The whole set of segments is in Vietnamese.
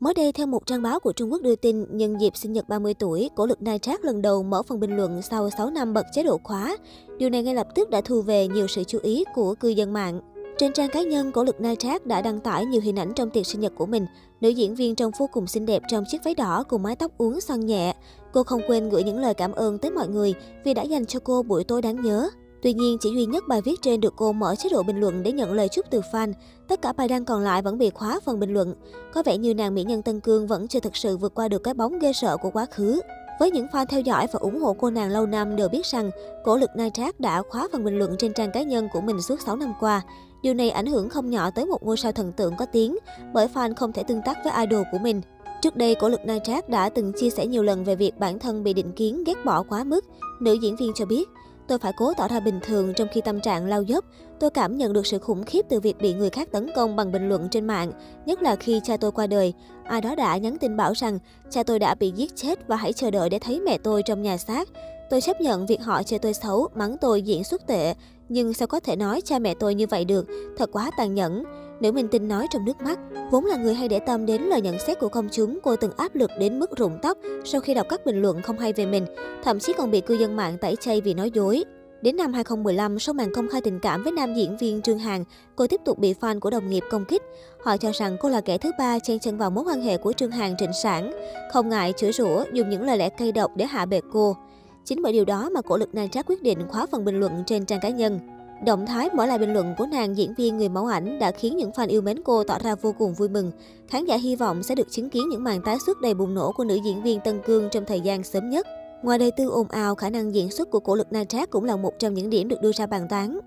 Mới đây, theo một trang báo của Trung Quốc đưa tin, nhân dịp sinh nhật 30 tuổi, cổ lực Nai Trác lần đầu mở phần bình luận sau 6 năm bật chế độ khóa. Điều này ngay lập tức đã thu về nhiều sự chú ý của cư dân mạng. Trên trang cá nhân, cổ lực Nai Trác đã đăng tải nhiều hình ảnh trong tiệc sinh nhật của mình. Nữ diễn viên trông vô cùng xinh đẹp trong chiếc váy đỏ cùng mái tóc uốn xoăn nhẹ. Cô không quên gửi những lời cảm ơn tới mọi người vì đã dành cho cô buổi tối đáng nhớ. Tuy nhiên, chỉ duy nhất bài viết trên được cô mở chế độ bình luận để nhận lời chúc từ fan. Tất cả bài đăng còn lại vẫn bị khóa phần bình luận. Có vẻ như nàng mỹ nhân Tân Cương vẫn chưa thực sự vượt qua được cái bóng ghê sợ của quá khứ. Với những fan theo dõi và ủng hộ cô nàng lâu năm đều biết rằng, cổ lực Nai Trác đã khóa phần bình luận trên trang cá nhân của mình suốt 6 năm qua. Điều này ảnh hưởng không nhỏ tới một ngôi sao thần tượng có tiếng, bởi fan không thể tương tác với idol của mình. Trước đây, cổ lực Nai Trác đã từng chia sẻ nhiều lần về việc bản thân bị định kiến ghét bỏ quá mức. Nữ diễn viên cho biết, Tôi phải cố tỏ ra bình thường trong khi tâm trạng lao dốc. Tôi cảm nhận được sự khủng khiếp từ việc bị người khác tấn công bằng bình luận trên mạng, nhất là khi cha tôi qua đời. Ai đó đã nhắn tin bảo rằng cha tôi đã bị giết chết và hãy chờ đợi để thấy mẹ tôi trong nhà xác. Tôi chấp nhận việc họ chơi tôi xấu, mắng tôi diễn xuất tệ, nhưng sao có thể nói cha mẹ tôi như vậy được, thật quá tàn nhẫn. Nữ minh tinh nói trong nước mắt, vốn là người hay để tâm đến lời nhận xét của công chúng, cô từng áp lực đến mức rụng tóc sau khi đọc các bình luận không hay về mình, thậm chí còn bị cư dân mạng tẩy chay vì nói dối. Đến năm 2015, sau màn công khai tình cảm với nam diễn viên Trương Hằng, cô tiếp tục bị fan của đồng nghiệp công kích. Họ cho rằng cô là kẻ thứ ba chen chân vào mối quan hệ của Trương Hằng trịnh sản, không ngại chửi rủa dùng những lời lẽ cay độc để hạ bệ cô. Chính bởi điều đó mà cổ lực nàng trác quyết định khóa phần bình luận trên trang cá nhân. Động thái mở lại bình luận của nàng diễn viên người mẫu ảnh đã khiến những fan yêu mến cô tỏ ra vô cùng vui mừng. Khán giả hy vọng sẽ được chứng kiến những màn tái xuất đầy bùng nổ của nữ diễn viên Tân Cương trong thời gian sớm nhất. Ngoài đời tư ồn ào, khả năng diễn xuất của cổ lực Nai Trác cũng là một trong những điểm được đưa ra bàn tán.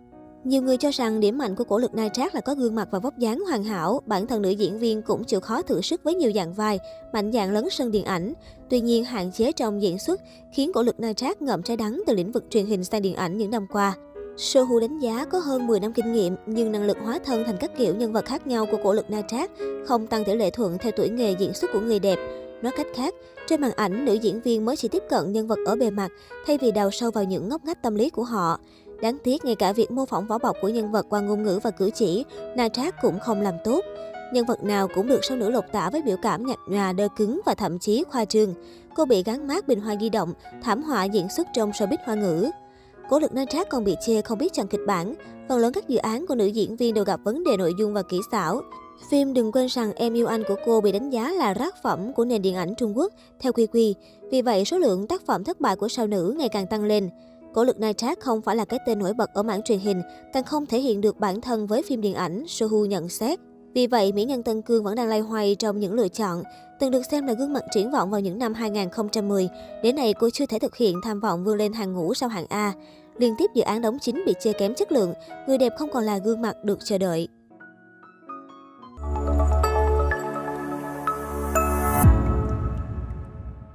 Nhiều người cho rằng điểm mạnh của cổ lực Nai Trác là có gương mặt và vóc dáng hoàn hảo, bản thân nữ diễn viên cũng chịu khó thử sức với nhiều dạng vai, mạnh dạng lấn sân điện ảnh. Tuy nhiên, hạn chế trong diễn xuất khiến cổ lực Nai Trác ngậm trái đắng từ lĩnh vực truyền hình sang điện ảnh những năm qua. Sohu đánh giá có hơn 10 năm kinh nghiệm, nhưng năng lực hóa thân thành các kiểu nhân vật khác nhau của cổ lực Na Trác không tăng tỷ lệ thuận theo tuổi nghề diễn xuất của người đẹp. Nói cách khác, trên màn ảnh, nữ diễn viên mới chỉ tiếp cận nhân vật ở bề mặt, thay vì đào sâu vào những ngóc ngách tâm lý của họ. Đáng tiếc, ngay cả việc mô phỏng vỏ bọc của nhân vật qua ngôn ngữ và cử chỉ, Na Trác cũng không làm tốt. Nhân vật nào cũng được sao nữ lột tả với biểu cảm nhạt nhòa, đơ cứng và thậm chí khoa trương. Cô bị gắn mát bình hoa di động, thảm họa diễn xuất trong showbiz hoa ngữ. Cố lực Na Trác còn bị chê không biết chọn kịch bản. Phần lớn các dự án của nữ diễn viên đều gặp vấn đề nội dung và kỹ xảo. Phim Đừng quên rằng em yêu anh của cô bị đánh giá là rác phẩm của nền điện ảnh Trung Quốc, theo quy quy. Vì vậy, số lượng tác phẩm thất bại của sao nữ ngày càng tăng lên. Cổ lực Nai Trác không phải là cái tên nổi bật ở mảng truyền hình, càng không thể hiện được bản thân với phim điện ảnh, Sohu nhận xét. Vì vậy, mỹ nhân Tân Cương vẫn đang lay hoay trong những lựa chọn. Từng được xem là gương mặt triển vọng vào những năm 2010, đến nay cô chưa thể thực hiện tham vọng vươn lên hàng ngũ sau hạng A. Liên tiếp dự án đóng chính bị chê kém chất lượng, người đẹp không còn là gương mặt được chờ đợi.